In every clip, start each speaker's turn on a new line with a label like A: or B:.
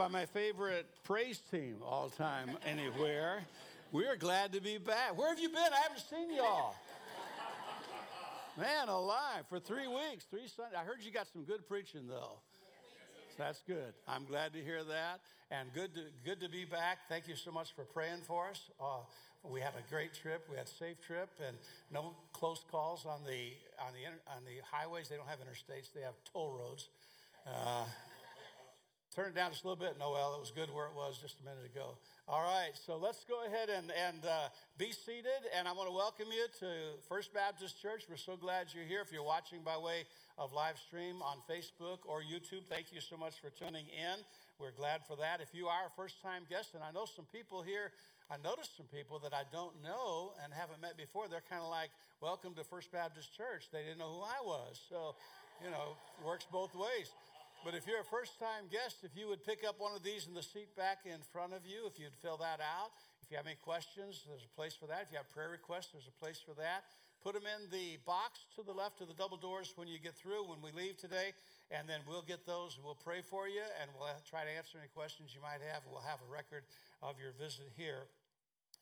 A: by my favorite praise team all time anywhere. We're glad to be back. Where have you been? I haven't seen y'all. Man alive, for three weeks, three Sundays. I heard you got some good preaching though. That's good. I'm glad to hear that, and good to good to be back. Thank you so much for praying for us. Uh, we had a great trip. We had a safe trip, and no close calls on the on the on the highways. They don't have interstates; they have toll roads. Uh, Turn it down just a little bit, Noel. It was good where it was just a minute ago. All right, so let's go ahead and, and uh, be seated. And I want to welcome you to First Baptist Church. We're so glad you're here. If you're watching by way of live stream on Facebook or YouTube, thank you so much for tuning in. We're glad for that. If you are a first time guest, and I know some people here, I noticed some people that I don't know and haven't met before, they're kind of like, Welcome to First Baptist Church. They didn't know who I was. So, you know, works both ways. But if you're a first time guest, if you would pick up one of these in the seat back in front of you, if you'd fill that out. If you have any questions, there's a place for that. If you have prayer requests, there's a place for that. Put them in the box to the left of the double doors when you get through, when we leave today, and then we'll get those and we'll pray for you and we'll try to answer any questions you might have. We'll have a record of your visit here.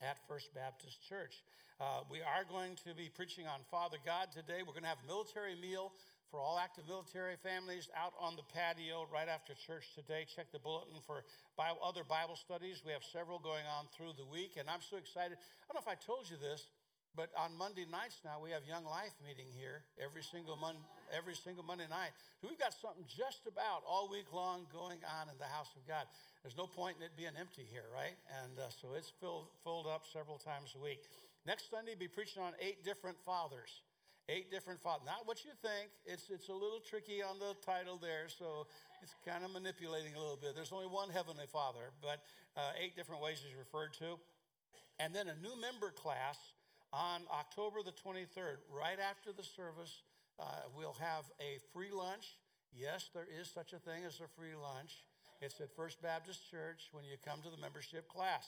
A: at First Baptist Church. Uh, we are going to be preaching on Father God today. We're going to have a military meal for all active military families out on the patio right after church today. Check the bulletin for Bible, other Bible studies. We have several going on through the week, and I'm so excited. I don't know if I told you this, but on Monday nights now we have Young Life meeting here every single Mon- every single Monday night. So we've got something just about all week long going on in the house of God. There's no point in it being empty here, right? And uh, so it's filled filled up several times a week. Next Sunday, be preaching on eight different fathers. Eight different fathers. Not what you think. It's, it's a little tricky on the title there, so it's kind of manipulating a little bit. There's only one Heavenly Father, but uh, eight different ways is referred to. And then a new member class on October the 23rd, right after the service. Uh, we'll have a free lunch. Yes, there is such a thing as a free lunch. It's at First Baptist Church when you come to the membership class.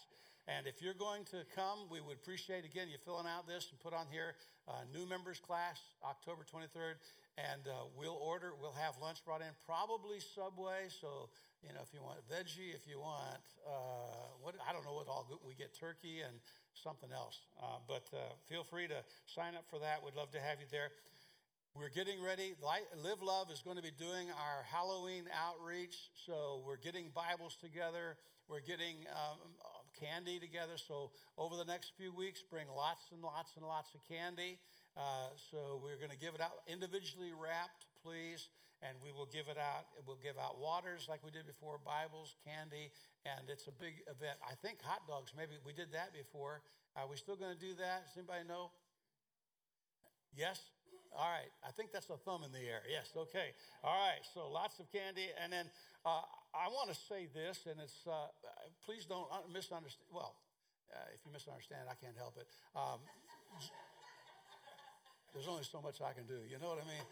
A: And if you're going to come, we would appreciate, again, you filling out this and put on here uh, new members class, October 23rd. And uh, we'll order, we'll have lunch brought in, probably Subway. So, you know, if you want veggie, if you want, uh, what I don't know what all we get turkey and something else. Uh, but uh, feel free to sign up for that. We'd love to have you there. We're getting ready. Live Love is going to be doing our Halloween outreach. So we're getting Bibles together. We're getting um, candy together. So over the next few weeks, bring lots and lots and lots of candy. Uh, so we're going to give it out individually wrapped, please, and we will give it out. We'll give out waters like we did before, Bibles, candy, and it's a big event. I think hot dogs. Maybe we did that before. Are we still going to do that? Does anybody know? Yes. All right. I think that's a thumb in the air. Yes. Okay. All right. So lots of candy, and then uh, I want to say this, and it's uh, please don't misunderstand. Well, uh, if you misunderstand, I can't help it. Um, there's only so much I can do. You know what I mean?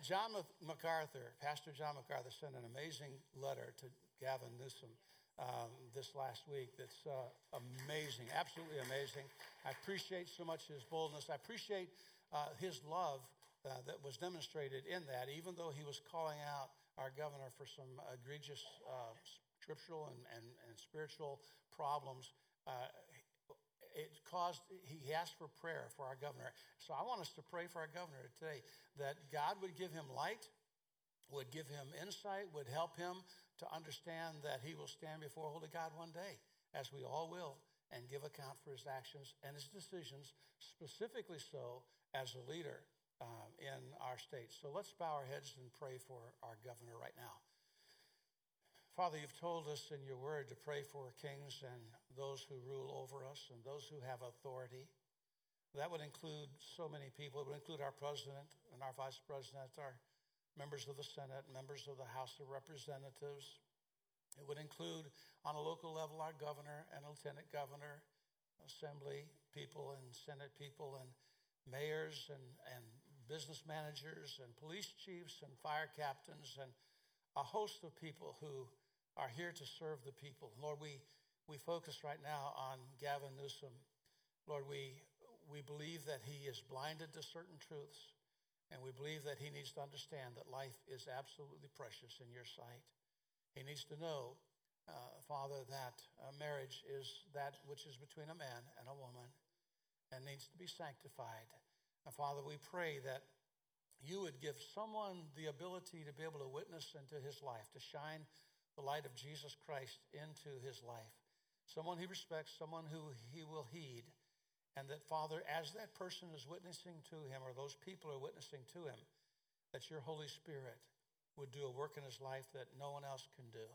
A: John MacArthur, Pastor John MacArthur, sent an amazing letter to Gavin Newsom um, this last week. That's uh, amazing, absolutely amazing. I appreciate so much his boldness. I appreciate uh, his love uh, that was demonstrated in that, even though he was calling out our governor for some egregious uh, scriptural and, and, and, spiritual problems. Uh, it caused, he asked for prayer for our governor. So I want us to pray for our governor today that God would give him light, would give him insight, would help him to understand that he will stand before holy God one day, as we all will, and give account for his actions and his decisions, specifically so as a leader um, in our state. So let's bow our heads and pray for our governor right now. Father, you've told us in your word to pray for kings and those who rule over us and those who have authority. That would include so many people. It would include our president and our vice president, our members of the Senate, members of the House of Representatives. It would include, on a local level, our governor and lieutenant governor, assembly people and Senate people and mayors and, and business managers and police chiefs and fire captains and a host of people who are here to serve the people. Lord, we, we focus right now on Gavin Newsom. Lord, we, we believe that he is blinded to certain truths, and we believe that he needs to understand that life is absolutely precious in your sight. He needs to know, uh, Father, that uh, marriage is that which is between a man and a woman and needs to be sanctified. And Father, we pray that you would give someone the ability to be able to witness into his life, to shine the light of Jesus Christ into his life. Someone he respects, someone who he will heed. And that, Father, as that person is witnessing to him, or those people are witnessing to him, that your Holy Spirit would do a work in his life that no one else can do.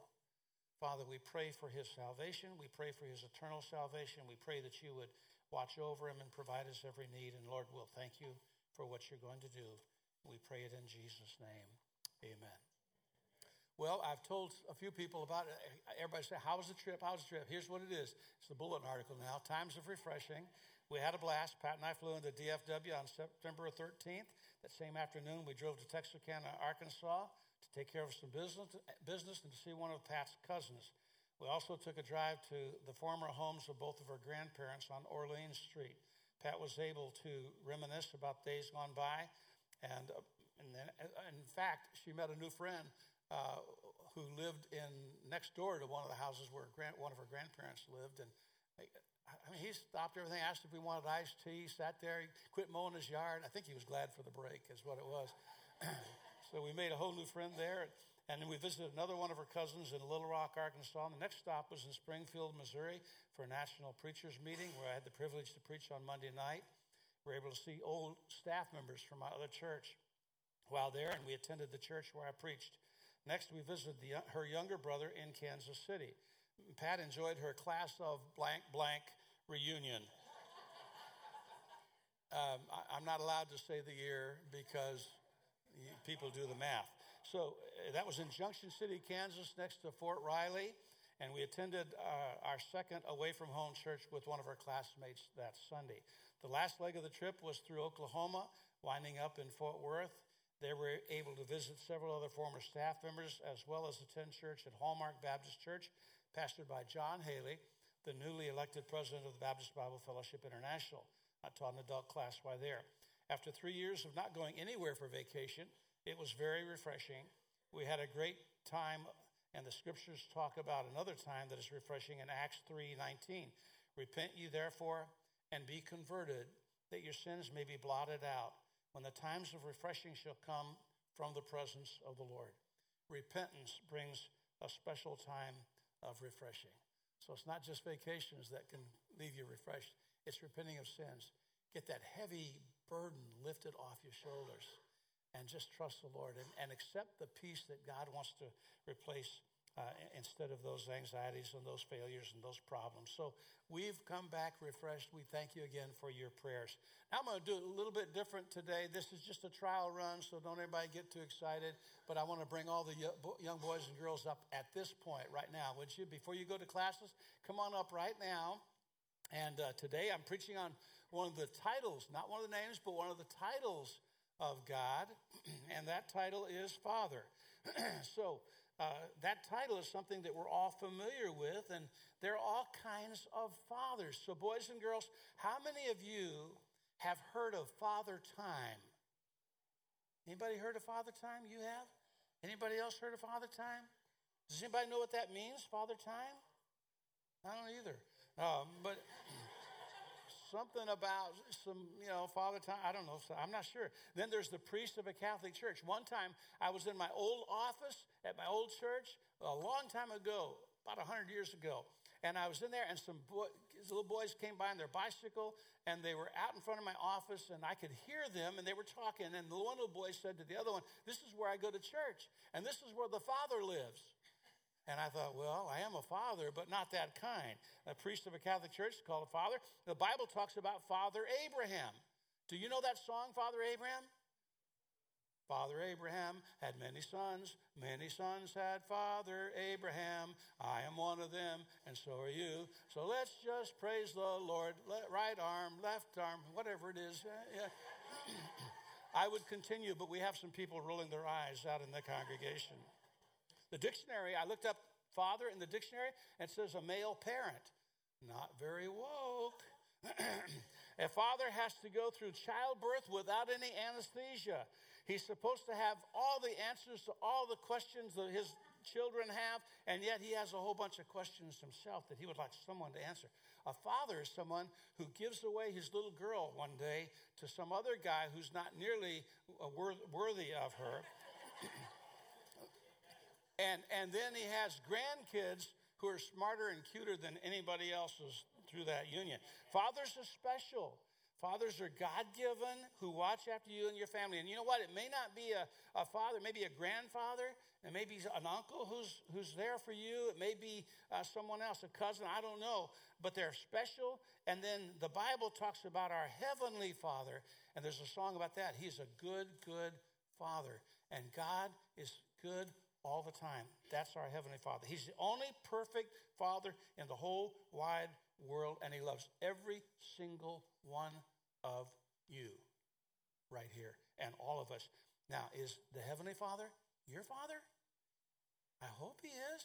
A: Father, we pray for his salvation. We pray for his eternal salvation. We pray that you would watch over him and provide us every need. And Lord, we'll thank you for what you're going to do. We pray it in Jesus' name. Amen. Well, I've told a few people about it. Everybody say, How was the trip? How was the trip? Here's what it is it's the bulletin article now. Times of refreshing. We had a blast. Pat and I flew into DFW on September 13th. That same afternoon, we drove to Texarkana, Arkansas to take care of some business, business and to see one of Pat's cousins. We also took a drive to the former homes of both of her grandparents on Orleans Street. Pat was able to reminisce about days gone by, and, uh, and then, uh, in fact, she met a new friend uh, who lived in next door to one of the houses where grand, one of her grandparents lived. And I mean, he stopped everything, asked if we wanted iced tea, sat there, he quit mowing his yard. I think he was glad for the break, is what it was. so we made a whole new friend there. And then we visited another one of her cousins in Little Rock, Arkansas. And the next stop was in Springfield, Missouri for a national preachers meeting where I had the privilege to preach on Monday night. We were able to see old staff members from my other church while there, and we attended the church where I preached. Next, we visited the, her younger brother in Kansas City. Pat enjoyed her class of blank blank reunion. Um, I, am not allowed to say the year because people do the math. So uh, that was in Junction City, Kansas, next to Fort Riley. And we attended uh, our second away from home church with one of our classmates that Sunday. The last leg of the trip was through Oklahoma, winding up in Fort Worth. They were able to visit several other former staff members as well as attend church at Hallmark Baptist Church, pastored by John Haley, the newly elected president of the Baptist Bible Fellowship International. I taught an adult class while there. After three years of not going anywhere for vacation, it was very refreshing. We had a great time, and the scriptures talk about another time that is refreshing in Acts 3:19. Repent you therefore and be converted, that your sins may be blotted out, when the times of refreshing shall come from the presence of the Lord. Repentance brings a special time of refreshing. So it's not just vacations that can leave you refreshed, it's repenting of sins. Get that heavy burden lifted off your shoulders and just trust the Lord and, and accept the peace that God wants to replace uh, instead of those anxieties and those failures and those problems. So we've come back refreshed. We thank you again for your prayers. Now I'm going to do it a little bit different today. This is just a trial run, so don't everybody get too excited. But I want to bring all the young boys and girls up at this point right now. Would you, before you go to classes, come on up right now. And uh, today I'm preaching on one of the titles, not one of the names, but one of the titles of God, and that title is Father. so uh, that title is something that we're all familiar with, and there are all kinds of fathers. So, boys and girls, how many of you have heard of Father Time? Anybody heard of Father Time? You have? Anybody else heard of Father Time? Does anybody know what that means, Father Time? I don't either. Um, but something about some, you know, Father Time. I don't know. I'm not sure. Then there's the priest of a Catholic church. One time I was in my old office at my old church a long time ago, about 100 years ago. And I was in there, and some boy, little boys came by on their bicycle, and they were out in front of my office, and I could hear them, and they were talking. And the one little boy said to the other one, This is where I go to church, and this is where the Father lives. And I thought, well, I am a father, but not that kind. A priest of a Catholic church is called a father. The Bible talks about Father Abraham. Do you know that song, Father Abraham? Father Abraham had many sons, many sons had Father Abraham. I am one of them, and so are you. So let's just praise the Lord. right arm, left arm, whatever it is. Uh, yeah. I would continue, but we have some people rolling their eyes out in the congregation. The dictionary, I looked up father in the dictionary, and it says a male parent. Not very woke. a father has to go through childbirth without any anesthesia. He's supposed to have all the answers to all the questions that his children have, and yet he has a whole bunch of questions himself that he would like someone to answer. A father is someone who gives away his little girl one day to some other guy who's not nearly worthy of her. And, and then he has grandkids who are smarter and cuter than anybody else's through that union. Fathers are special. Fathers are God given who watch after you and your family. And you know what? It may not be a, a father, maybe a grandfather, and maybe an uncle who's, who's there for you. It may be uh, someone else, a cousin, I don't know. But they're special. And then the Bible talks about our heavenly Father. And there's a song about that. He's a good, good Father. And God is good all the time. That's our Heavenly Father. He's the only perfect Father in the whole wide world, and He loves every single one of you right here and all of us. Now, is the Heavenly Father your Father? I hope He is.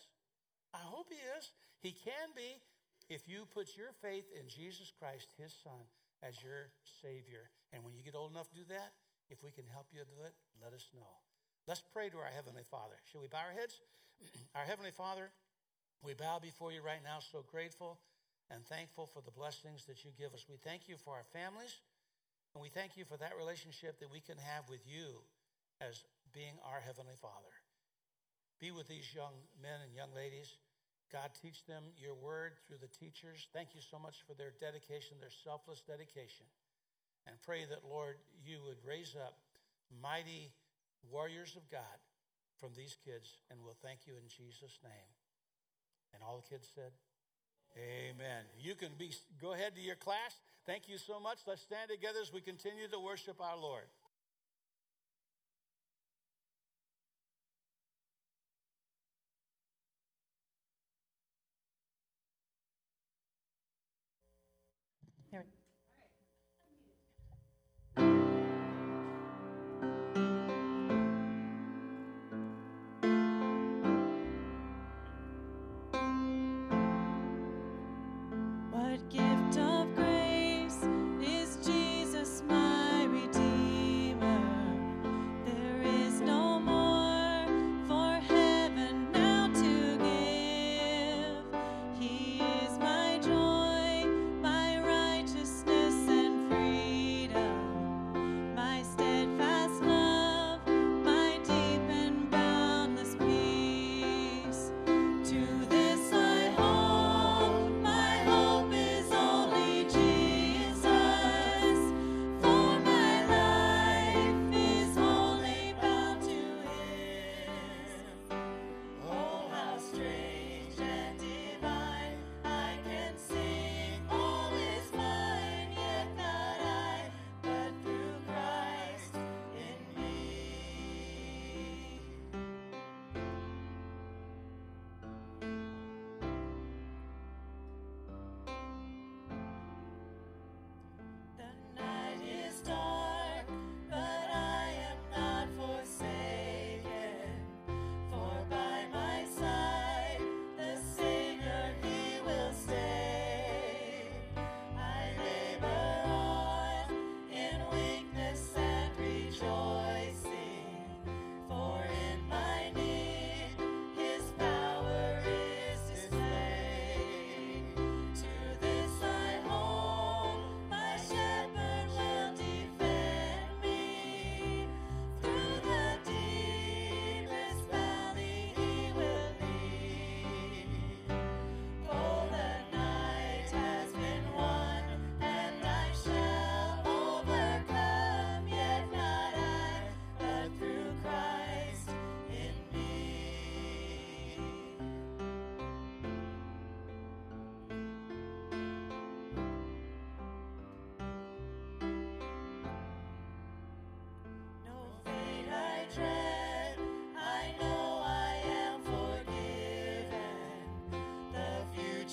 A: I hope He is. He can be if you put your faith in Jesus Christ, His Son, as your Savior. And when you get old enough to do that, if we can help you do it, let us know. Let's pray to our Heavenly Father. Shall we bow our heads? our Heavenly Father, we bow before you right now, so grateful
B: and thankful for the blessings that you give us. We thank you for our families, and we thank you for that relationship that we can have with you as being our Heavenly Father. Be with these young men and young ladies. God, teach them your word through the teachers. Thank you so much for their dedication, their selfless dedication. And pray that, Lord, you would raise up mighty warriors of God from these kids, and we'll thank you in Jesus' name. And all the kids said, Amen. You can be go ahead to your class. Thank you so much. Let's stand together as we continue to worship our Lord.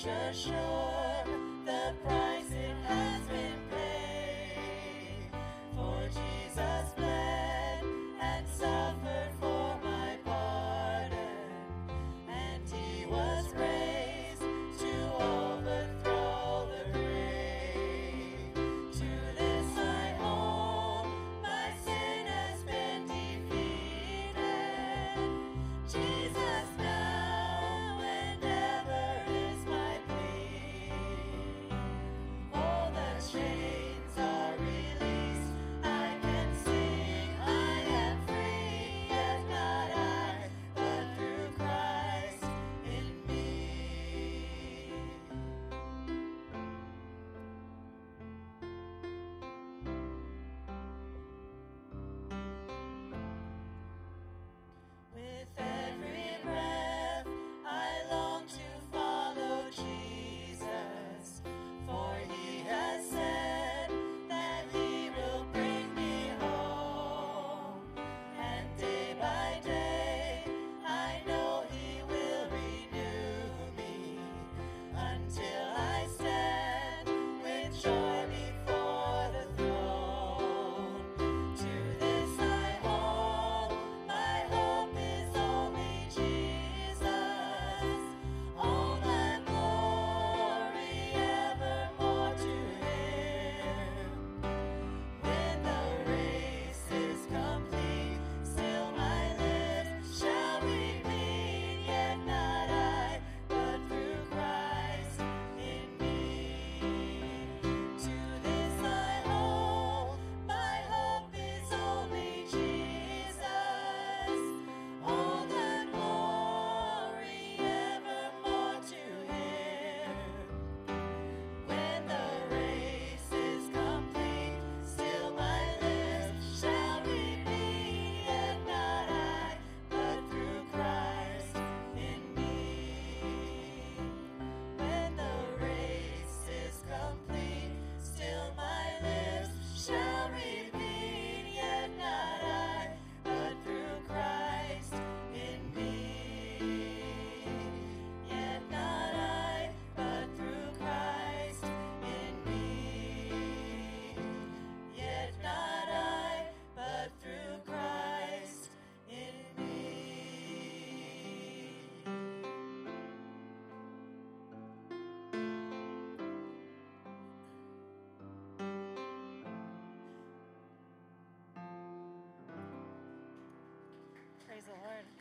C: Sure the
B: Praise the Lord.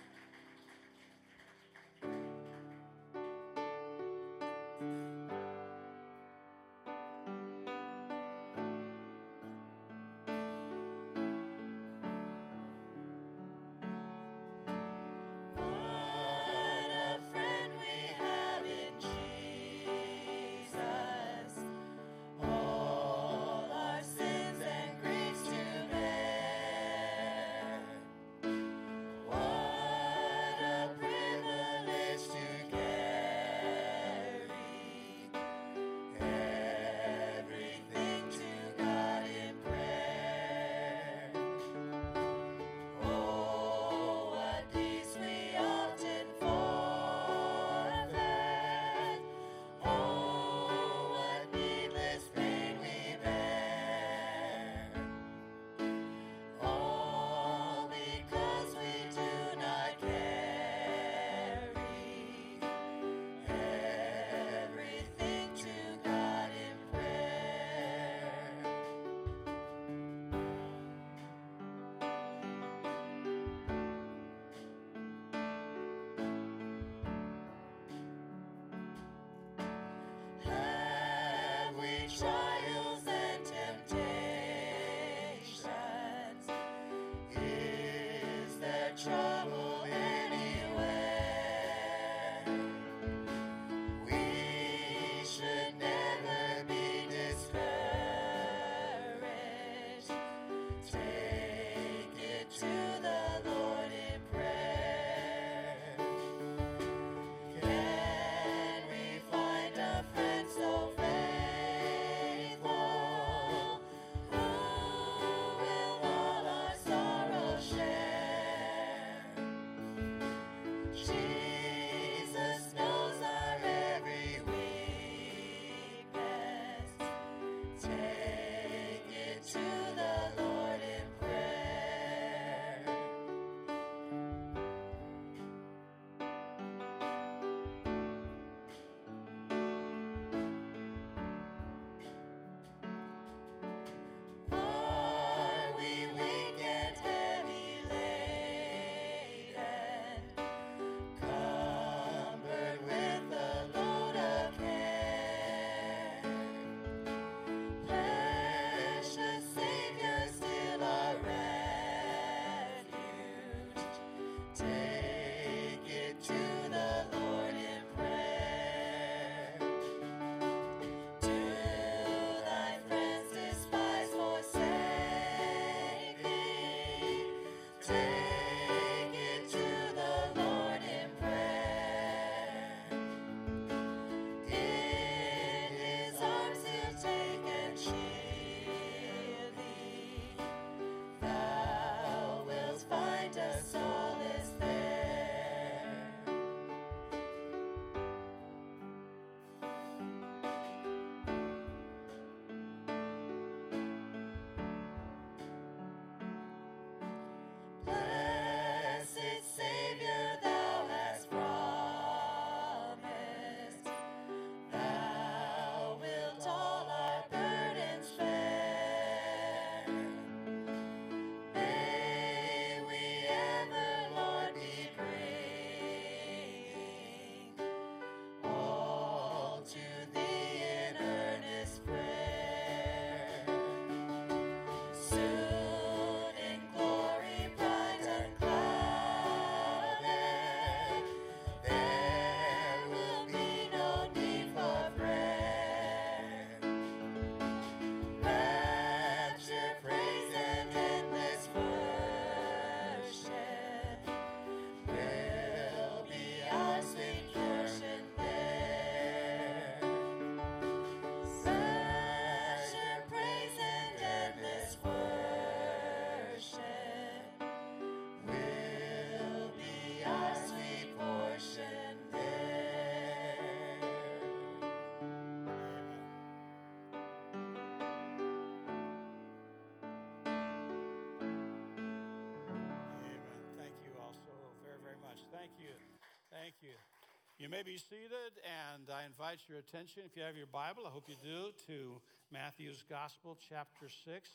A: You may be seated, and I invite your attention, if you have your Bible, I hope you do, to Matthew's Gospel, chapter 6.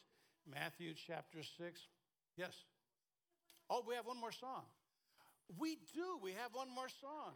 A: Matthew, chapter 6. Yes. Oh, we have one more song. We do. We have one more song.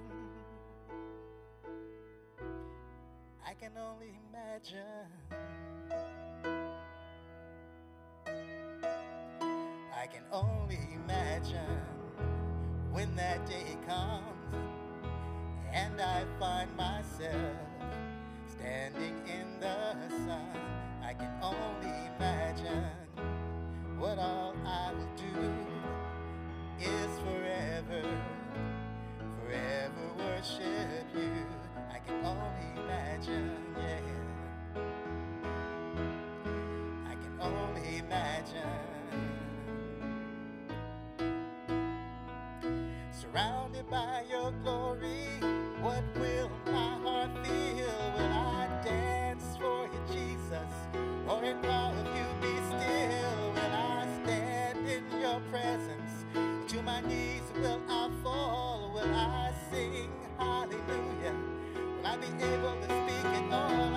D: Can only imagine. I can only imagine when that day comes and I find myself standing in the sun. I can only imagine what all I will do is forever, forever worship you. I can only imagine, yeah. I can only imagine. Surrounded by your glory, what will able to speak at all?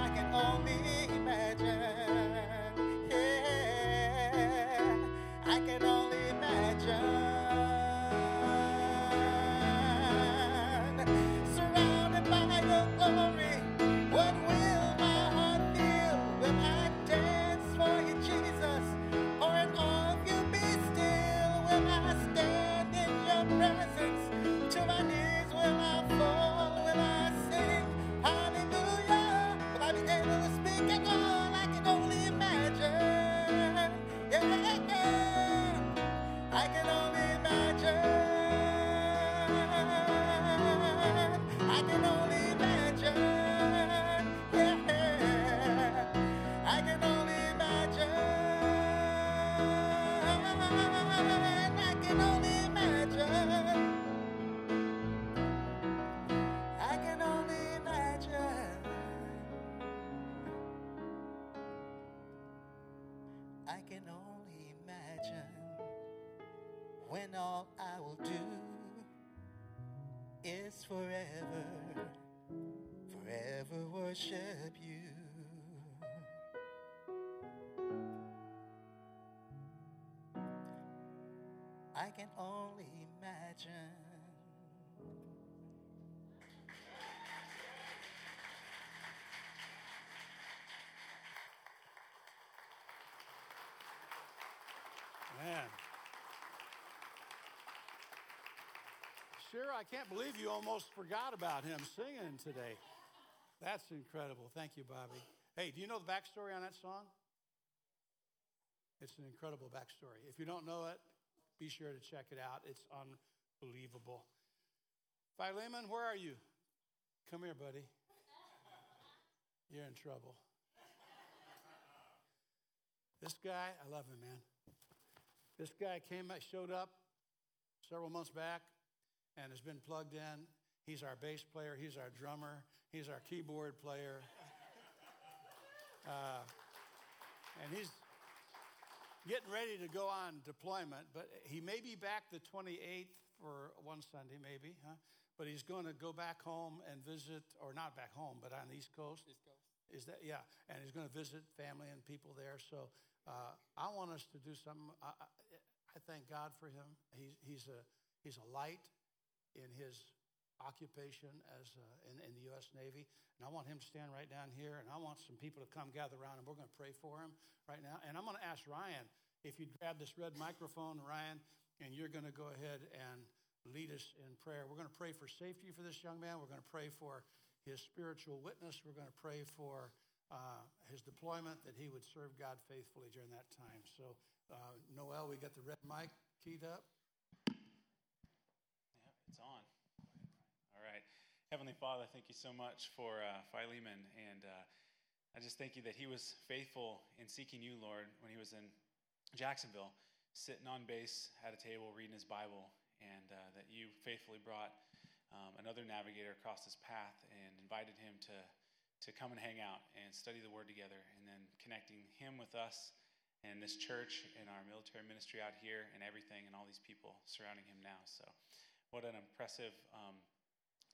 D: I can only imagine.
A: Man. Sure, I can't believe you almost forgot about him singing today. That's incredible. Thank you, Bobby. Hey, do you know the backstory on that song? It's an incredible backstory. If you don't know it, be sure to check it out. It's unbelievable. Philemon, where are you? Come here, buddy. You're in trouble. This guy, I love him, man. This guy came, showed up several months back, and has been plugged in. He's our bass player. He's our drummer. He's our keyboard player. Uh, and he's getting ready to go on deployment, but he may be back the 28th for one Sunday, maybe, huh? But he's going to go back home and visit, or not back home, but on the East Coast.
E: East Coast.
A: Is that yeah? And he's going to visit family and people there. So uh, I want us to do something. I, I, I thank God for him. He's he's a he's a light in his occupation as uh, in, in the U.S. Navy, and I want him to stand right down here, and I want some people to come gather around, and we're going to pray for him right now. And I'm going to ask Ryan if you'd grab this red microphone, Ryan, and you're going to go ahead and lead us in prayer. We're going to pray for safety for this young man. We're going to pray for his spiritual witness. We're going to pray for uh, his deployment, that he would serve God faithfully during that time. So, uh, Noel, we got the red mic keyed up.
F: Yeah, it's on. All right. Heavenly Father, thank you so much for uh, Philemon. And uh, I just thank you that he was faithful in seeking you, Lord, when he was in Jacksonville, sitting on base at a table reading his Bible, and uh, that you faithfully brought um, another navigator across his path and invited him to, to come and hang out and study the Word together, and then connecting him with us and this church and our military ministry out here and everything and all these people surrounding him now. So, what an impressive um,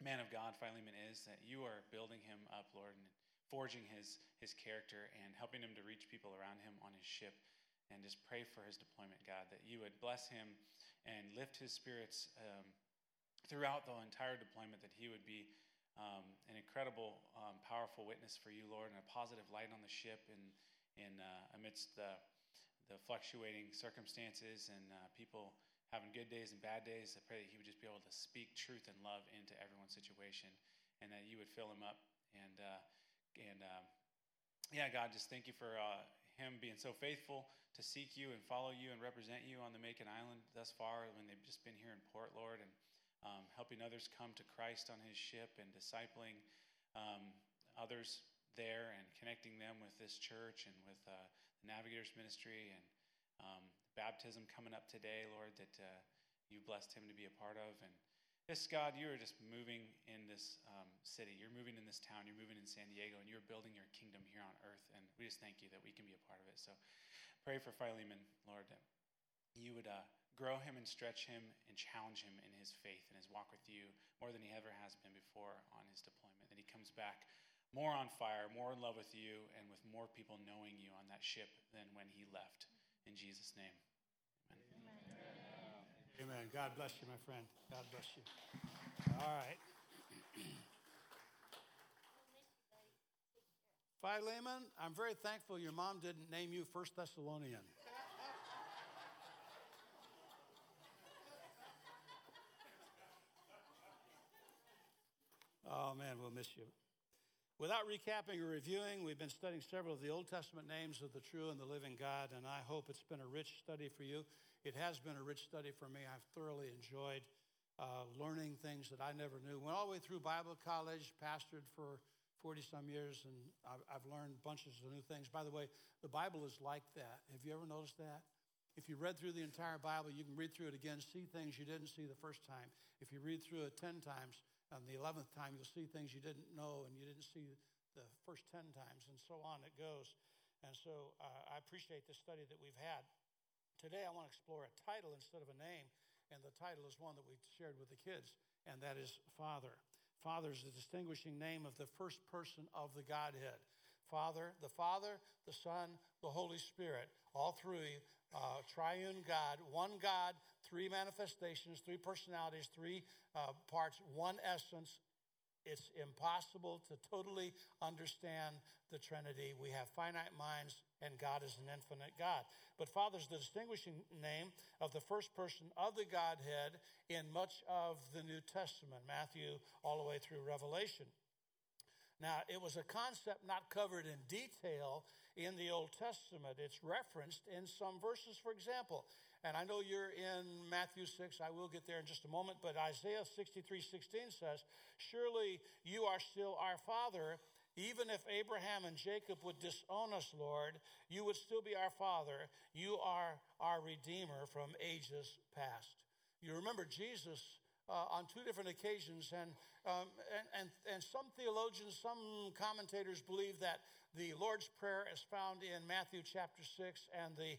F: man of God Philemon is that you are building him up, Lord, and forging his, his character and helping him to reach people around him on his ship. And just pray for his deployment, God, that you would bless him and lift his spirits um, throughout the entire deployment, that he would be um, an incredible, um, powerful witness for you, Lord, and a positive light on the ship and in, uh, amidst the, the fluctuating circumstances and uh, people having good days and bad days. I pray that he would just be able to speak truth and love into everyone's situation and that you would fill him up. And, uh, and um, yeah, God, just thank you for uh, him being so faithful to seek you and follow you and represent you on the Makin Island thus far when they've just been here in Port, Lord, and um, helping others come to Christ on his ship and discipling um, others there and connecting them with this church and with uh, the Navigators Ministry and um, baptism coming up today, Lord, that uh, you blessed him to be a part of. And this, God, you are just moving in this um, city. You're moving in this town. You're moving in San Diego, and you're building your kingdom here on earth. And we just thank you that we can be a part of it. So pray for Philemon, Lord, that you would uh, grow him and stretch him and challenge him in his faith and his walk with you more than he ever has been before on his deployment. That he comes back more on fire, more in love with you, and with more people knowing you on that ship than when he left. In Jesus' name.
A: Amen. God bless you, my friend. God bless you. All right. Philemon, I'm very thankful your mom didn't name you First Thessalonian. oh man, we'll miss you. Without recapping or reviewing, we've been studying several of the Old Testament names of the true and the living God, and I hope it's been a rich study for you. It has been a rich study for me. I've thoroughly enjoyed uh, learning things that I never knew. Went all the way through Bible college, pastored for 40 some years, and I've, I've learned bunches of new things. By the way, the Bible is like that. Have you ever noticed that? If you read through the entire Bible, you can read through it again, see things you didn't see the first time. If you read through it 10 times, on the 11th time, you'll see things you didn't know and you didn't see the first 10 times, and so on it goes. And so uh, I appreciate the study that we've had. Today, I want to explore a title instead of a name, and the title is one that we shared with the kids, and that is Father. Father is the distinguishing name of the first person of the Godhead. Father, the Father, the Son, the Holy Spirit, all three, uh, triune God, one God, three manifestations, three personalities, three uh, parts, one essence. It's impossible to totally understand the Trinity. We have finite minds, and God is an infinite God. But Father is the distinguishing name of the first person of the Godhead in much of the New Testament, Matthew all the way through Revelation. Now, it was a concept not covered in detail in the Old Testament. It's referenced in some verses, for example. And I know you're in Matthew 6. I will get there in just a moment. But Isaiah 63 16 says, Surely you are still our Father. Even if Abraham and Jacob would disown us, Lord, you would still be our Father. You are our Redeemer from ages past. You remember Jesus uh, on two different occasions, and, um, and, and, and some theologians, some commentators believe that the Lord's Prayer is found in Matthew chapter 6, and the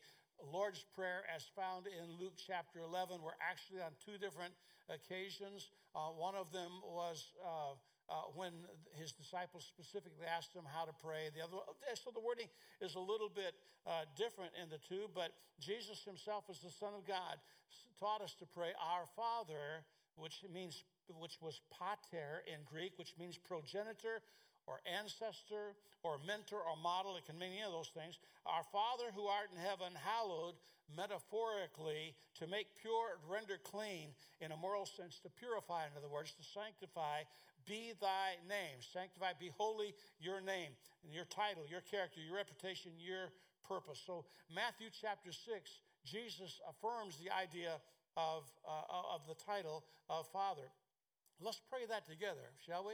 A: Lord's Prayer as found in Luke chapter 11 were actually on two different occasions. Uh, one of them was uh, uh, when his disciples specifically asked him how to pray. The other, so the wording is a little bit uh, different in the two, but Jesus himself, as the Son of God, taught us to pray, Our Father, which means which was pater in Greek, which means progenitor or ancestor or mentor or model. It can mean any of those things. Our Father who art in heaven, hallowed, metaphorically, to make pure, render clean, in a moral sense, to purify, in other words, to sanctify, be thy name. Sanctify, be holy, your name, your title, your character, your reputation, your purpose. So, Matthew chapter 6, Jesus affirms the idea of, uh, of the title of Father. Let's pray that together, shall we?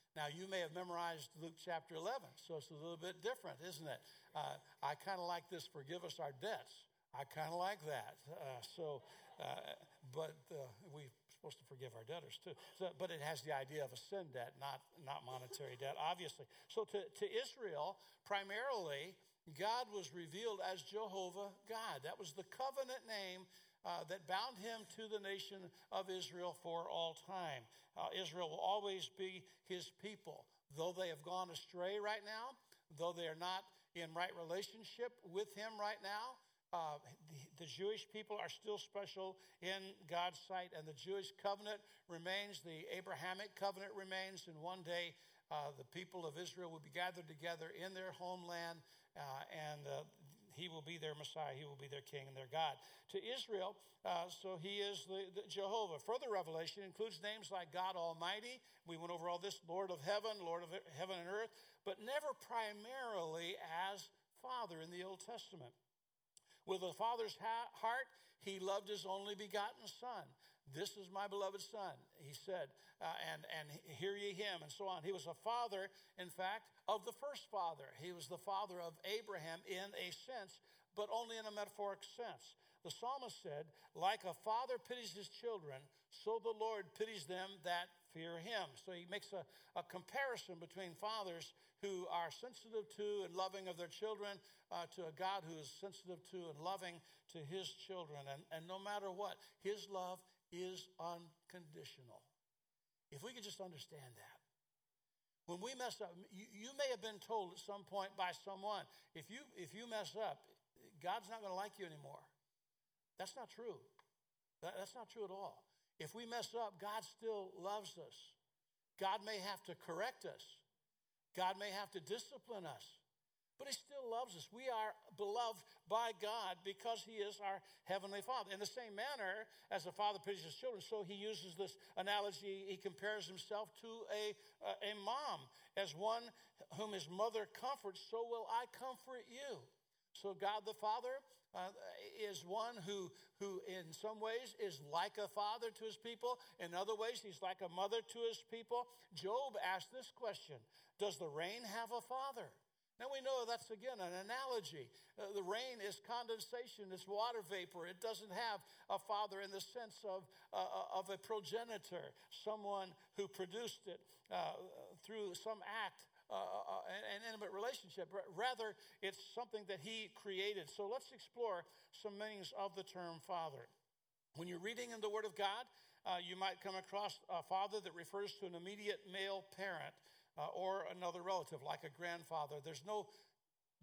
A: Now, you may have memorized Luke chapter 11, so it's a little bit different, isn't it? Uh, I kind of like this forgive us our debts. I kind of like that. Uh, so, uh, but uh, we're supposed to forgive our debtors too. So, but it has the idea of a sin debt, not, not monetary debt, obviously. So, to, to Israel, primarily, God was revealed as Jehovah God. That was the covenant name uh, that bound him to the nation of Israel for all time. Uh, Israel will always be his people. Though they have gone astray right now, though they are not in right relationship with him right now, uh, the, the, Jewish people are still special in God's sight, and the Jewish covenant remains, the Abrahamic covenant remains, and one day uh, the people of Israel will be gathered together in their homeland, uh, and uh, he will be their Messiah. He will be their King and their God. To Israel, uh, so he is the, the, Jehovah. Further revelation includes names like God Almighty. We went over all this Lord of heaven, Lord of heaven and earth, but never primarily as Father in the Old Testament. With a father's ha- heart, he loved his only begotten Son. This is my beloved Son, he said, uh, and, and hear ye him, and so on. He was a father, in fact, of the first father. He was the father of Abraham in a sense, but only in a metaphoric sense. The psalmist said, Like a father pities his children, so the Lord pities them that fear him. So he makes a, a comparison between fathers who are sensitive to and loving of their children uh, to a God who is sensitive to and loving to his children. And, and no matter what, his love is unconditional. If we could just understand that. When we mess up, you, you may have been told at some point by someone, if you, if you mess up, God's not going to like you anymore. That's not true. That, that's not true at all. If we mess up, God still loves us. God may have to correct us. God may have to discipline us but he still loves us. We are beloved by God because he is our heavenly Father. In the same manner as a father pities his children, so he uses this analogy. He compares himself to a, a mom. As one whom his mother comforts, so will I comfort you. So God the Father uh, is one who, who, in some ways, is like a father to his people. In other ways, he's like a mother to his people. Job asked this question Does the rain have a father? Now we know that's again an analogy. Uh, the rain is condensation, it's water vapor. It doesn't have a father in the sense of, uh, uh of a progenitor, someone who produced it uh, through some act. Uh, uh, an intimate relationship. Rather, it's something that he created. So let's explore some meanings of the term father. When you're reading in the Word of God, you might come across a father that refers to an immediate male parent uh, or another relative, like a grandfather. There's no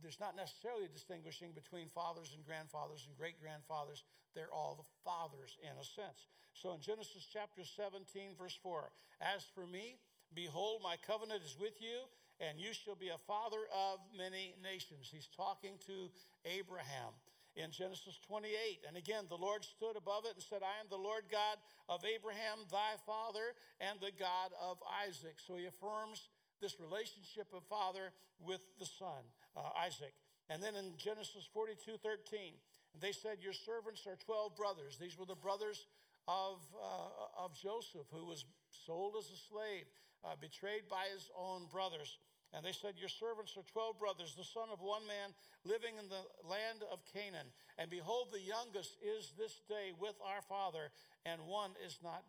A: there's not necessarily distinguishing between fathers and grandfathers and great grandfathers. They're all the fathers in a sense. So in Genesis chapter 17, verse 4, as for me, behold, my covenant is with you, and you shall be a father of many nations. He's talking to Abraham in Genesis 28. And again, the Lord stood above it and said, I am the Lord God of Abraham, thy father, and the God of Isaac. So he affirms this relationship of father with the son, uh, Isaac. And then in Genesis 42 13, they said, Your servants are 12 brothers. These were the brothers of, uh, of Joseph, who was sold as a slave, uh, betrayed by his own brothers. And they said, Your servants are 12 brothers, the son of one man living in the land of Canaan. And behold, the youngest is this day with our father, and one is not,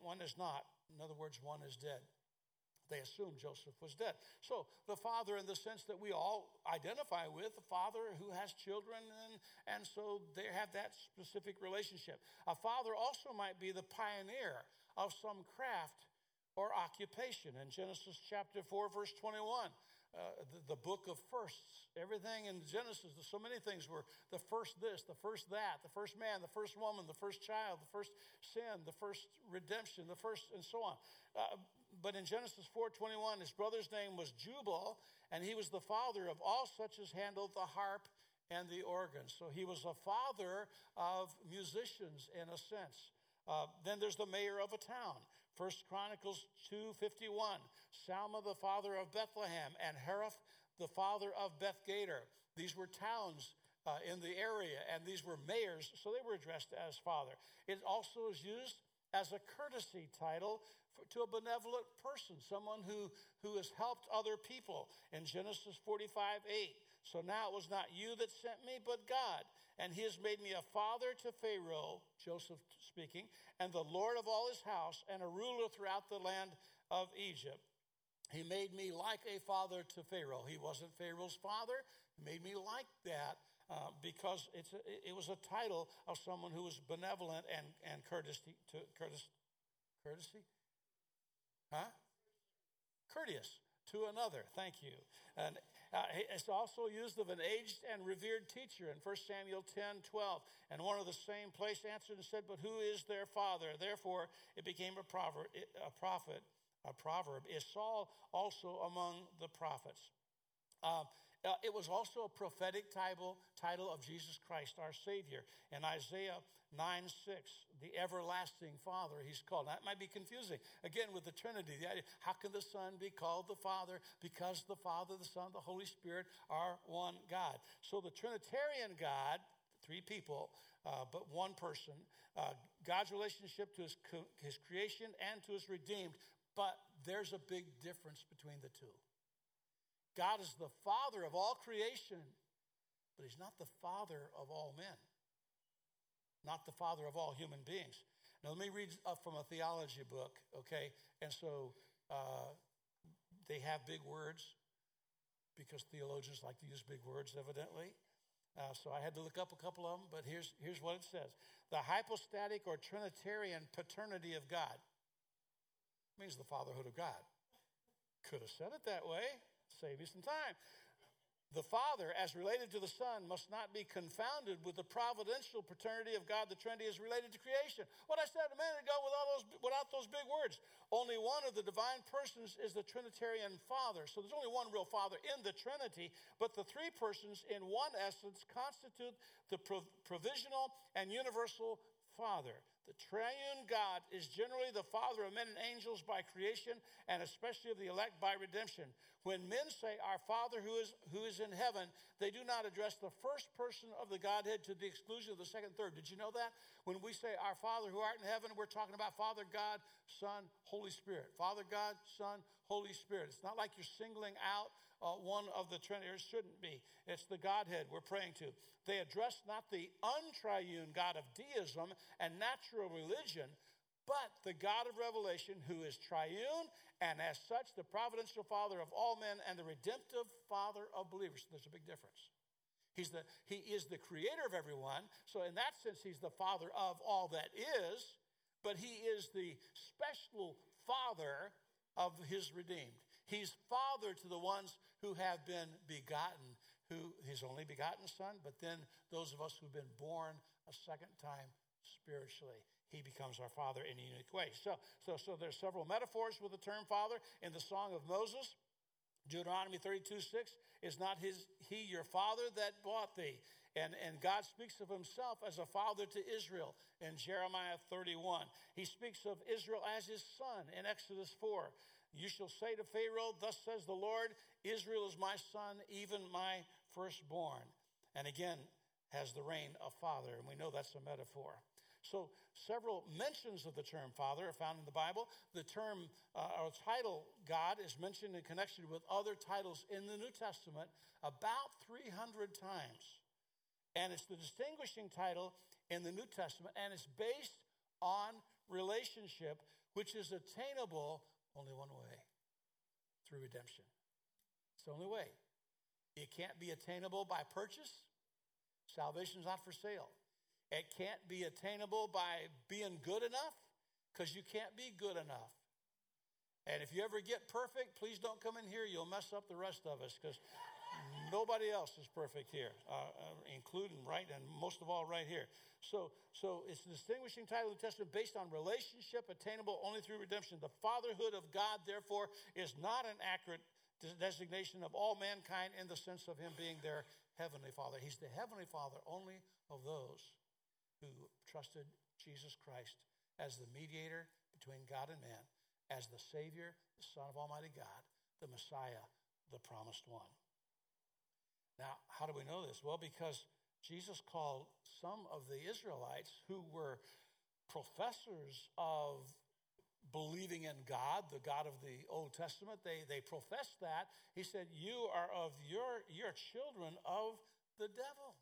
A: one is not. In other words, one is dead. They assumed Joseph was dead. So the father, in the sense that we all identify with, the father who has children, and, and so they have that specific relationship. A father also might be the pioneer of some craft or occupation. In Genesis chapter 4, verse 21, uh, the, the, book of firsts. Everything in Genesis, so many things were the first this, the first that, the first man, the first woman, the first child, the first sin, the first redemption, the first, and so on. Uh, but in Genesis 4:21, his brother's name was Jubal, and he was the father of all such as handled the harp and the organ. So he was a father of musicians in a sense. Uh, then there's the mayor of a town. First Chronicles 2:51. Salma the father of Bethlehem and Hareph the father of Bethgader. These were towns uh, in the area, and these were mayors, so they were addressed as father. It also is used as a courtesy title to a benevolent person, someone who, who has helped other people. In Genesis 45 8, so now it was not you that sent me, but God. And he has made me a father to Pharaoh, Joseph speaking, and the Lord of all his house, and a ruler throughout the land of Egypt. He made me like a father to Pharaoh. He wasn't Pharaoh's father. He made me like that uh, because it's a, it was a title of someone who was benevolent and, and courtesy to courtesy, courtesy, huh? Courteous to another. Thank you. And uh, it's also used of an aged and revered teacher in 1 Samuel 10 12. And one of the same place answered and said, But who is their father? Therefore, it became a proverb, a prophet, a proverb. Is Saul also among the prophets? Uh, uh, it was also a prophetic title, title of Jesus Christ, our Savior. In Isaiah 9 6, the everlasting Father, he's called. That might be confusing. Again, with the Trinity, the idea, how can the Son be called the Father? Because the Father, the Son, the Holy Spirit are one God. So the Trinitarian God, three people, uh, but one person, uh, God's relationship to his, his creation and to his redeemed, but there's a big difference between the two. God is the Father of all creation, but He's not the Father of all men not the father of all human beings. Now, let me read up from a theology book, okay? And so uh, they have big words because theologians like to use big words, evidently. Uh, so I had to look up a couple of them, but here's, here's what it says The hypostatic or Trinitarian paternity of God means the fatherhood of God. Could have said it that way, save you some time. The Father, as related to the Son, must not be confounded with the providential paternity of God. The Trinity is related to creation. What I said a minute ago without those, without those big words. Only one of the divine persons is the Trinitarian Father. So there's only one real Father in the Trinity, but the three persons in one essence constitute the provisional and universal Father. The triune God is generally the Father of men and angels by creation, and especially of the elect by redemption. When men say, Our Father who is, who is in heaven, they do not address the first person of the Godhead to the exclusion of the second third. Did you know that? When we say, Our Father who art in heaven, we're talking about Father God, Son, Holy Spirit. Father God, Son, Holy Spirit. It's not like you're singling out uh, one of the Trinity. It shouldn't be. It's the Godhead we're praying to. They address not the untriune God of deism and natural religion, but the God of revelation who is triune and as such the providential Father of all men and the redemptive Father of believers. There's a big difference. He's the, he is the creator of everyone. So, in that sense, he's the Father of all that is, but he is the special Father of his redeemed. He's Father to the ones who have been begotten, who his only begotten Son, but then those of us who've been born a second time spiritually. He becomes our Father in a unique way. So, so, so there's several metaphors with the term Father in the Song of Moses. Deuteronomy 32 6 is not his, he your father that bought thee. And, and God speaks of himself as a father to Israel in Jeremiah 31. He speaks of Israel as his son in Exodus 4. You shall say to Pharaoh, Thus says the Lord, Israel is my son, even my firstborn. And again, has the rain of father. And we know that's a metaphor. So, several mentions of the term Father are found in the Bible. The term uh, or title God is mentioned in connection with other titles in the New Testament about 300 times. And it's the distinguishing title in the New Testament, and it's based on relationship, which is attainable only one way through redemption. It's the only way. It can't be attainable by purchase. Salvation is not for sale. It can't be attainable by being good enough because you can't be good enough. And if you ever get perfect, please don't come in here. You'll mess up the rest of us because nobody else is perfect here, uh, uh, including right and most of all right here. So, so it's a distinguishing title of the Testament based on relationship attainable only through redemption. The fatherhood of God, therefore, is not an accurate designation of all mankind in the sense of him being their heavenly father. He's the heavenly father only of those who trusted Jesus Christ as the mediator between God and man, as the Savior, the Son of Almighty God, the Messiah, the promised one. Now, how do we know this? Well, because Jesus called some of the Israelites who were professors of believing in God, the God of the Old Testament, they, they professed that. He said, You are of your, your children of the devil.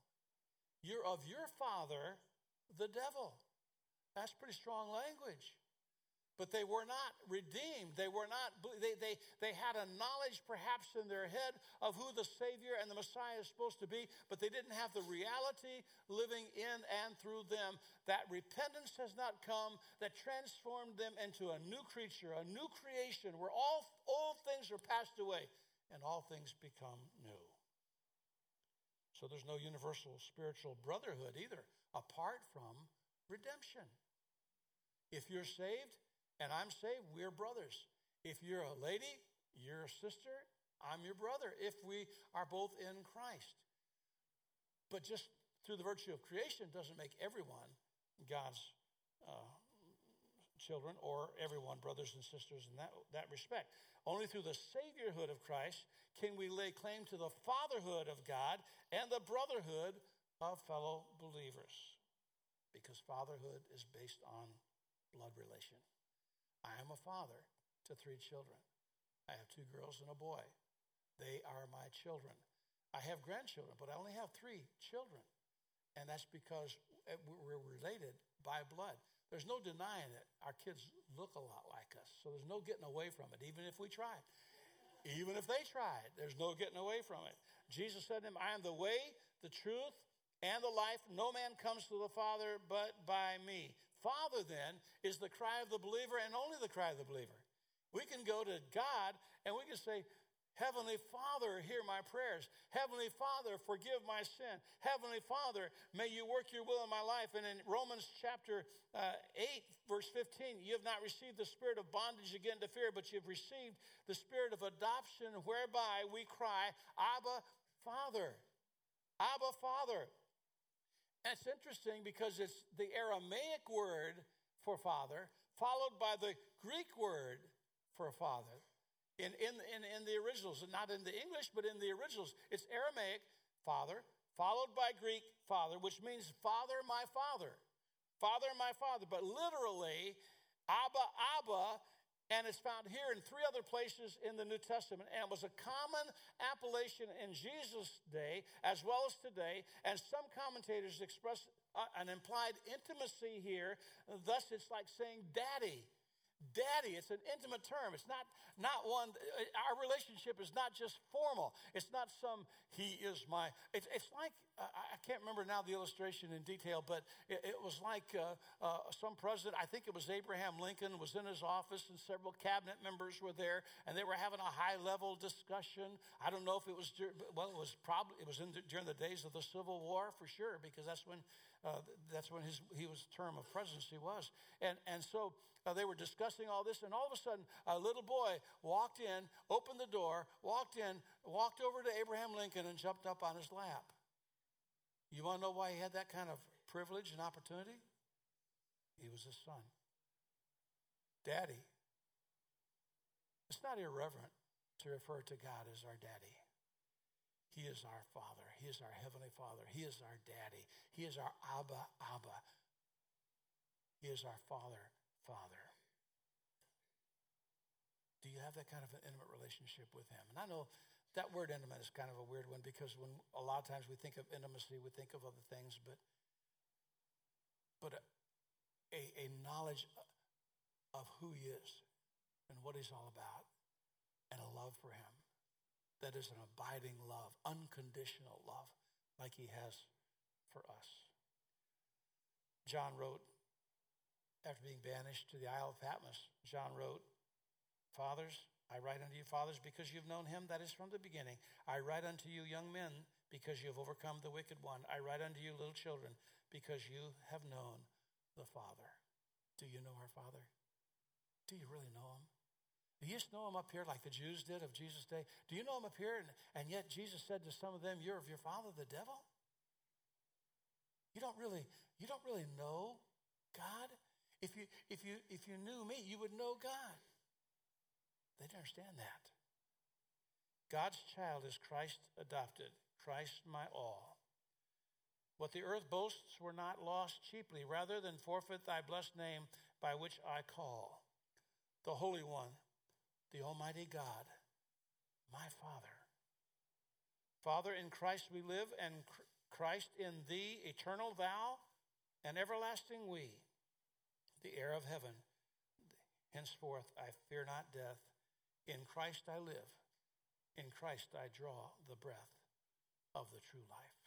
A: You're of your father, the devil. That's pretty strong language. But they were not redeemed. They were not, they, they, they had a knowledge perhaps in their head of who the Savior and the Messiah is supposed to be, but they didn't have the reality living in and through them. That repentance has not come, that transformed them into a new creature, a new creation, where all old things are passed away and all things become new. So there's no universal spiritual brotherhood either apart from redemption. If you're saved and I'm saved, we're brothers. If you're a lady, you're a sister, I'm your brother. If we are both in Christ. But just through the virtue of creation doesn't make everyone God's uh, children or everyone brothers and sisters in that, that respect. Only through the Saviorhood of Christ can we lay claim to the fatherhood of God and the brotherhood of fellow believers because fatherhood is based on blood relation. I am a father to three children. I have two girls and a boy. They are my children. I have grandchildren, but I only have three children. And that's because we're related by blood. There's no denying it. Our kids look a lot like us. So there's no getting away from it, even if we try. Even if they tried, there's no getting away from it. Jesus said to him, I am the way, the truth, and the life. No man comes to the Father but by me. Father, then, is the cry of the believer and only the cry of the believer. We can go to God and we can say, Heavenly Father, hear my prayers. Heavenly Father, forgive my sin. Heavenly Father, may you work your will in my life. And in Romans chapter uh, 8, verse 15, you have not received the spirit of bondage again to fear, but you have received the spirit of adoption, whereby we cry, Abba, Father. Abba, Father. That's interesting because it's the Aramaic word for father, followed by the Greek word for father. In, in, in, in the originals, not in the English, but in the originals, it's Aramaic, father, followed by Greek, father, which means father, my father. Father, my father. But literally, Abba, Abba and it's found here in three other places in the New Testament, and it was a common appellation in Jesus' day as well as today. And some commentators express uh, an implied intimacy here. Thus, it's like saying daddy. Daddy, it's an intimate term. It's not, not one, our relationship is not just formal. It's not some, he is my, it's, it's like, uh, I can't remember now the illustration in detail, but it, it was like uh, uh, some president, I think it was Abraham Lincoln, was in his office and several cabinet members were there and they were having a high level discussion. I don't know if it was, well, it was probably, it was in the, during the days of the Civil War for sure, because that's when uh, that's when his he was term of presidency was. And and so uh, they were discussing all this, and all of a sudden, a little boy walked in, opened the door, walked in, walked over to Abraham Lincoln, and jumped up on his lap. You want to know why he had that kind of privilege and opportunity? He was his son. Daddy. It's not irreverent to refer to God as our daddy. He is our Father. He is our Heavenly Father. He is our Daddy. He is our Abba, Abba. He is our Father, Father. Do you have that kind of an intimate relationship with Him? And I know that word intimate is kind of a weird one because when a lot of times we think of intimacy, we think of other things, but but a, a, a knowledge of who He is and what He's all about, and a love for Him that is an abiding love, unconditional love, like He has for us. John wrote, after being banished to the Isle of Patmos, John wrote, Fathers, I write unto you, fathers, because you've known him that is from the beginning. I write unto you, young men, because you have overcome the wicked one. I write unto you, little children, because you have known the Father. Do you know our Father? Do you really know him? Do you know him up here like the Jews did of Jesus' day? Do you know him up here? And, and yet Jesus said to some of them, You're of your father, the devil? You don't really, you don't really know God? If you if you if you knew me, you would know God. They didn't understand that. God's child is Christ adopted, Christ my all. What the earth boasts were not lost cheaply, rather than forfeit thy blessed name by which I call. The Holy One, the Almighty God, my Father. Father, in Christ we live, and Christ in thee, eternal thou, and everlasting we, the heir of heaven. Henceforth I fear not death in Christ I live. In Christ I draw the breath of the true life.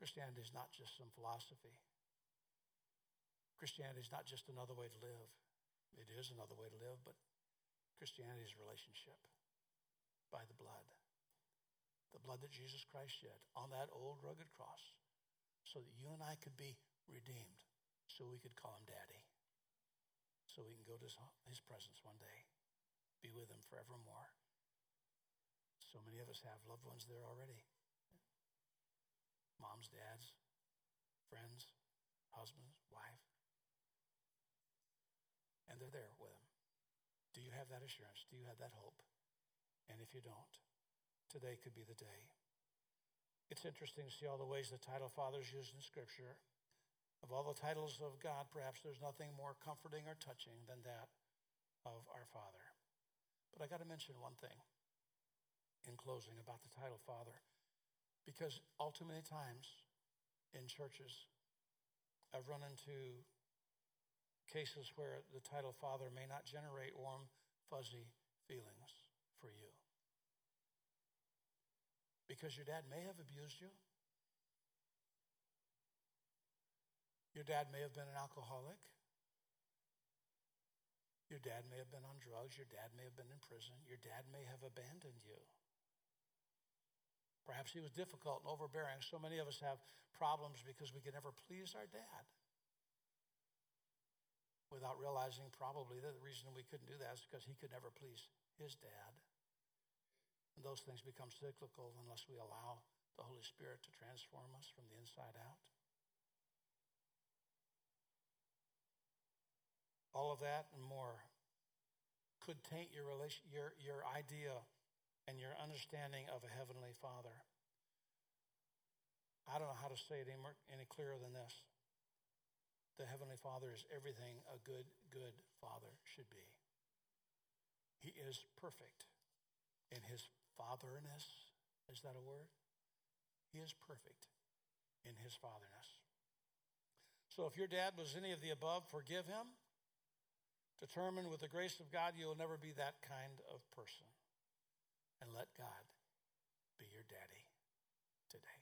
A: Christianity is not just some philosophy. Christianity is not just another way to live. It is another way to live, but Christianity is relationship by the blood. The blood that Jesus Christ shed on that old rugged cross so that you and I could be redeemed, so we could call him daddy, so we can go to his, his presence one day be with them forevermore. So many of us have loved ones there already moms, dads, friends, husbands, wife. And they're there with them. Do you have that assurance? Do you have that hope? And if you don't, today could be the day. It's interesting to see all the ways the title Father is used in Scripture. Of all the titles of God, perhaps there's nothing more comforting or touching than that of our Father. But I got to mention one thing in closing about the title Father, because all too many times in churches, I've run into cases where the title Father may not generate warm, fuzzy feelings for you. Because your dad may have abused you. Your dad may have been an alcoholic. Your dad may have been on drugs. Your dad may have been in prison. Your dad may have abandoned you. Perhaps he was difficult and overbearing. So many of us have problems because we can never please our dad. Without realizing probably that the reason we couldn't do that is because he could never please his dad. And those things become cyclical unless we allow the Holy Spirit to transform us from the inside out. All of that and more could taint your, relation, your, your idea and your understanding of a heavenly Father. I don't know how to say it any, more, any clearer than this. The Heavenly Father is everything a good, good Father should be. He is perfect in his fatherness. Is that a word? He is perfect in his fatherness. So if your dad was any of the above, forgive him Determined with the grace of God, you'll never be that kind of person. And let God be your daddy today.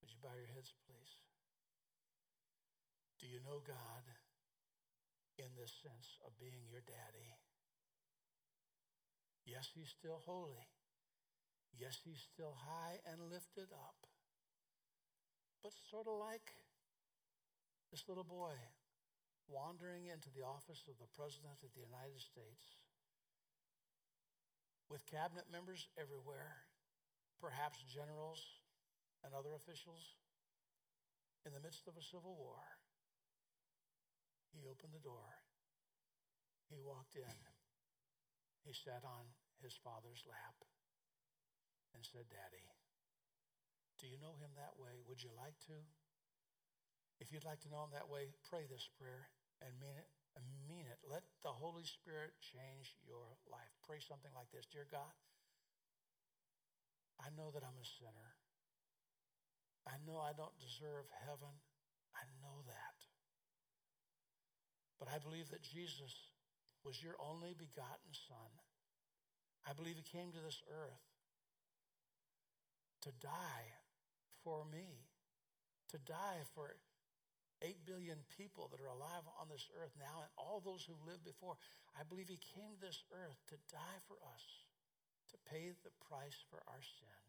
A: Would you bow your heads, please? Do you know God in this sense of being your daddy? Yes, he's still holy. Yes, he's still high and lifted up. But sort of like this little boy wandering into the office of the President of the United States with cabinet members everywhere, perhaps generals and other officials, in the midst of a civil war. He opened the door. He walked in. He sat on his father's lap and said, Daddy, do you know him that way? Would you like to? If you'd like to know him that way, pray this prayer and mean it. And mean it. Let the Holy Spirit change your life. Pray something like this Dear God, I know that I'm a sinner. I know I don't deserve heaven. I know that. But I believe that Jesus was your only begotten Son. I believe he came to this earth to die for me, to die for 8 billion people that are alive on this earth now and all those who lived before. I believe he came to this earth to die for us, to pay the price for our sin.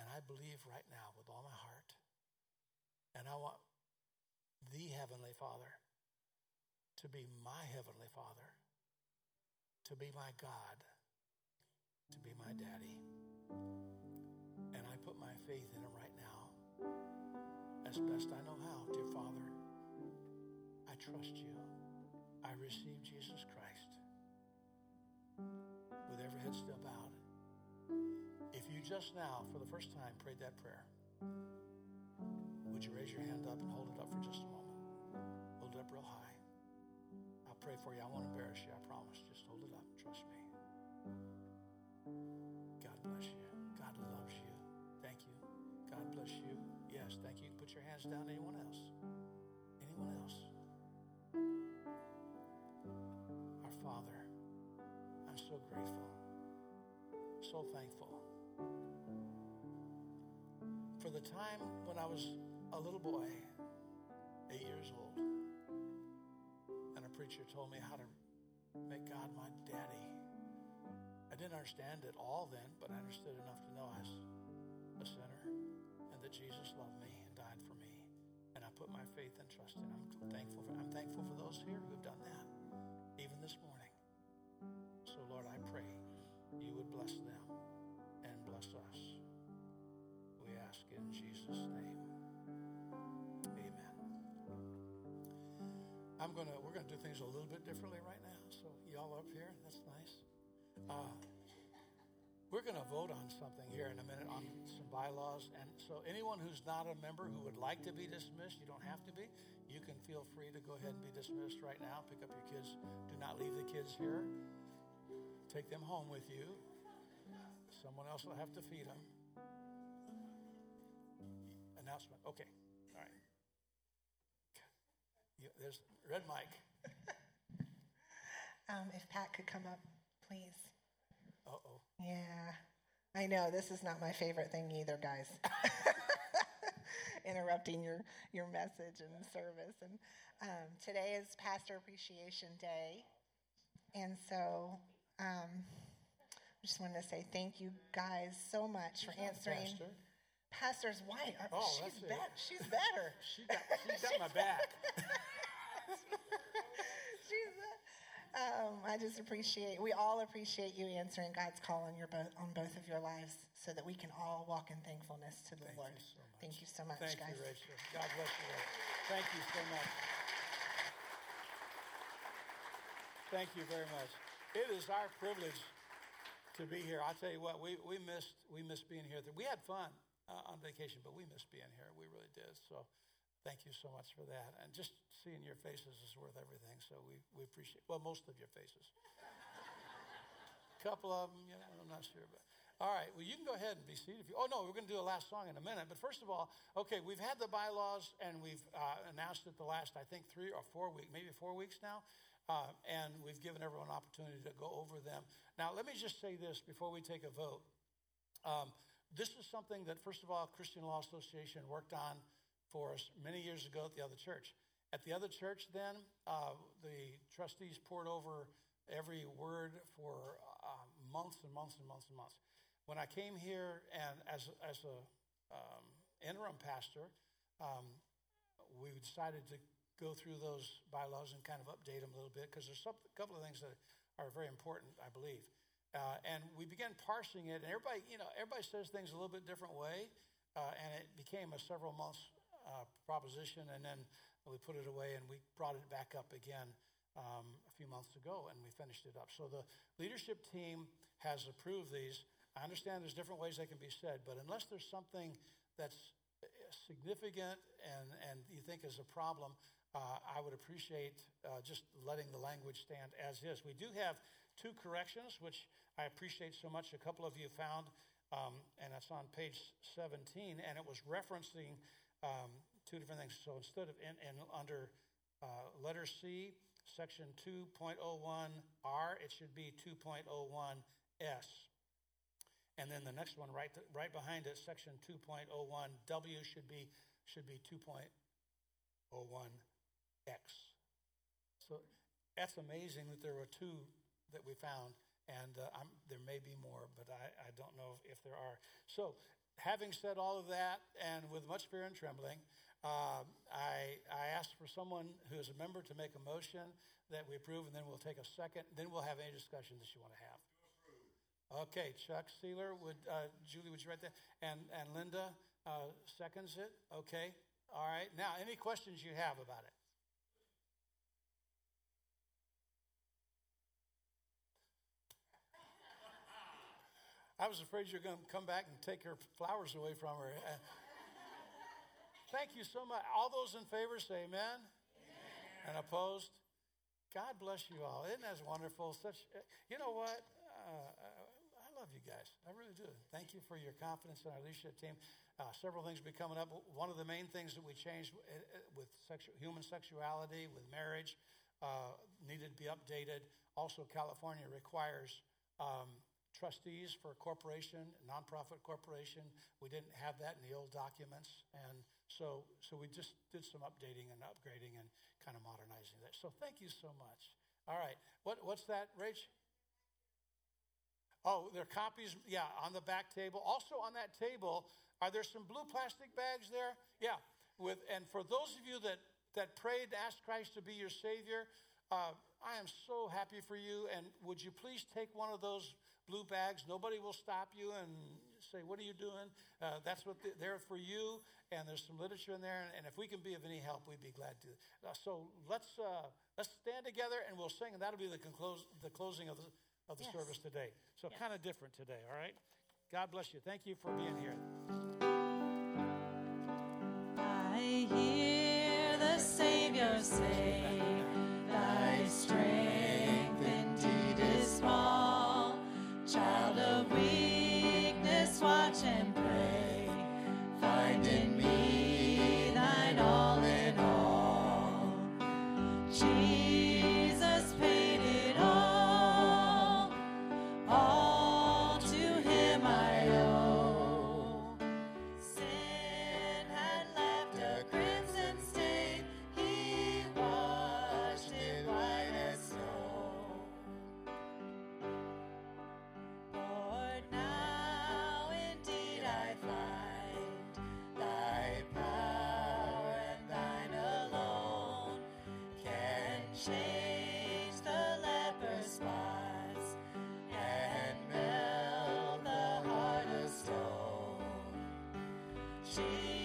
A: And I believe right now with all my heart, and I want the Heavenly Father to be my Heavenly Father, to be my God, to be my daddy. And I put my faith in him right now as best I know how. Dear Father, I trust you. I receive Jesus Christ with every head still bowed. If you just now, for the first time, prayed that prayer, would you raise your hand up and hold it up for just a moment? Hold it up real high. I'll pray for you. I won't embarrass you, I promise. Just hold it up. Trust me. God bless you. God loves you. Thank you. God bless you. Yes, thank you. Put your hands down. Anyone else? Anyone else? Our Father, I'm so grateful, so thankful for the time when I was a little boy, eight years old, and a preacher told me how to make God my daddy. I didn't understand it all then, but I understood enough to know I was a sinner and that Jesus loved me and died for me. And I put my faith and trust in him. I'm thankful for, I'm thankful for those here who have done that, even this morning. So, Lord, I pray you would bless them and bless us. We ask in Jesus' name. I'm gonna we're gonna do things a little bit differently right now. So y'all up here, that's nice. Uh, we're to vote on something here in a minute on some bylaws. And so, anyone who's not a member who would like to be dismissed, you don't have to be. You can feel free to go ahead and be dismissed right now. Pick up your kids. Do not leave the kids here. Take them home with you. Someone else will have to feed them. Announcement. Okay. You- There's red mic.
E: Um, if Pat could come up, please.
A: Uh oh.
E: Yeah, I know this is not my favorite thing either, guys. Interrupting your your message and service. And um, today is Pastor Appreciation Day, and so um, I just wanted to say thank you guys so much for answering.
A: Pastor.
E: Pastor's wife.
A: Oh,
E: she's better. She's better.
A: She got, she got my back.
E: Um, I just appreciate, we all appreciate you answering God's call on your both, on both of your lives, so that we can all walk in thankfulness to the
A: Thank
E: Lord.
A: you so much.
E: Thank you so much,
A: Thank
E: guys.
A: you, Rachel. God bless you. Rachel. Thank you so much. Thank you very much. It is our privilege to be here. I tell you what, we, we missed we missed being here. We had fun uh, on vacation, but we missed being here. We really did. So, thank you so much for that. And just seeing your faces is worth everything. So we we appreciate well most of your faces. A couple of them, you know, I'm not sure, but all right. Well, you can go ahead and be seated. If you, oh no, we're going to do a last song in a minute. But first of all, okay, we've had the bylaws and we've uh, announced it the last, I think, three or four weeks, maybe four weeks now, uh, and we've given everyone an opportunity to go over them. Now, let me just say this before we take a vote. Um, this is something that, first of all, Christian Law Association worked on for us many years ago at the other church. At the other church, then, uh, the trustees pored over every word for uh, months and months and months and months. When I came here and as, as a um, interim pastor, um, we decided to go through those bylaws and kind of update them a little bit because there's some, a couple of things that are very important, I believe. Uh, and we began parsing it, and everybody, you know, everybody says things a little bit different way, uh, and it became a several months uh, proposition, and then we put it away and we brought it back up again um, a few months ago, and we finished it up. So the leadership team has approved these. I understand there's different ways they can be said, but unless there's something that's significant and, and you think is a problem, uh, I would appreciate uh, just letting the language stand as is. We do have two corrections, which I appreciate so much. A couple of you found, um, and that's on page 17, and it was referencing um, two different things. So instead of in, in under uh, letter C, section 2.01R, it should be 2.01S. And then the next one, right, right behind it, section 2.01W should be should be 2.01X. So that's amazing that there were two that we found, and uh, there may be more, but I, I don't know if there are. So, having said all of that, and with much fear and trembling, uh, I, I asked for someone who is a member to make a motion that we approve, and then we'll take a second. Then we'll have any discussion that you want to have. Okay, Chuck Sealer, would uh, Julie, would you write that? And and Linda uh, seconds it. Okay, all right. Now, any questions you have about it? I was afraid you're going to come back and take her flowers away from her. Uh, thank you so much. All those in favor say amen. amen. And opposed? God bless you all. Isn't that wonderful? Such, you know what? Uh, I love you guys. I really do. Thank you for your confidence in our leadership team. Uh, several things will be coming up. One of the main things that we changed uh, uh, with sexu- human sexuality, with marriage, uh, needed to be updated. Also, California requires um, trustees for a corporation, nonprofit corporation. We didn't have that in the old documents, and so so we just did some updating and upgrading and kind of modernizing that. So thank you so much. All right, what what's that, Rach? Oh, there are copies, yeah, on the back table. Also on that table, are there some blue plastic bags there? Yeah. With and for those of you that that prayed, asked Christ to be your Savior, uh, I am so happy for you. And would you please take one of those blue bags? Nobody will stop you and say, "What are you doing?" Uh, that's what they're for you. And there's some literature in there. And if we can be of any help, we'd be glad to. Uh, so let's uh, let's stand together and we'll sing, and that'll be the, conclose, the closing of the of the yes. service today. So yes. kind of different today, all right? God bless you. Thank you for being here.
B: I hear the Savior say, Thy strength change the leper spots and melt the stone. She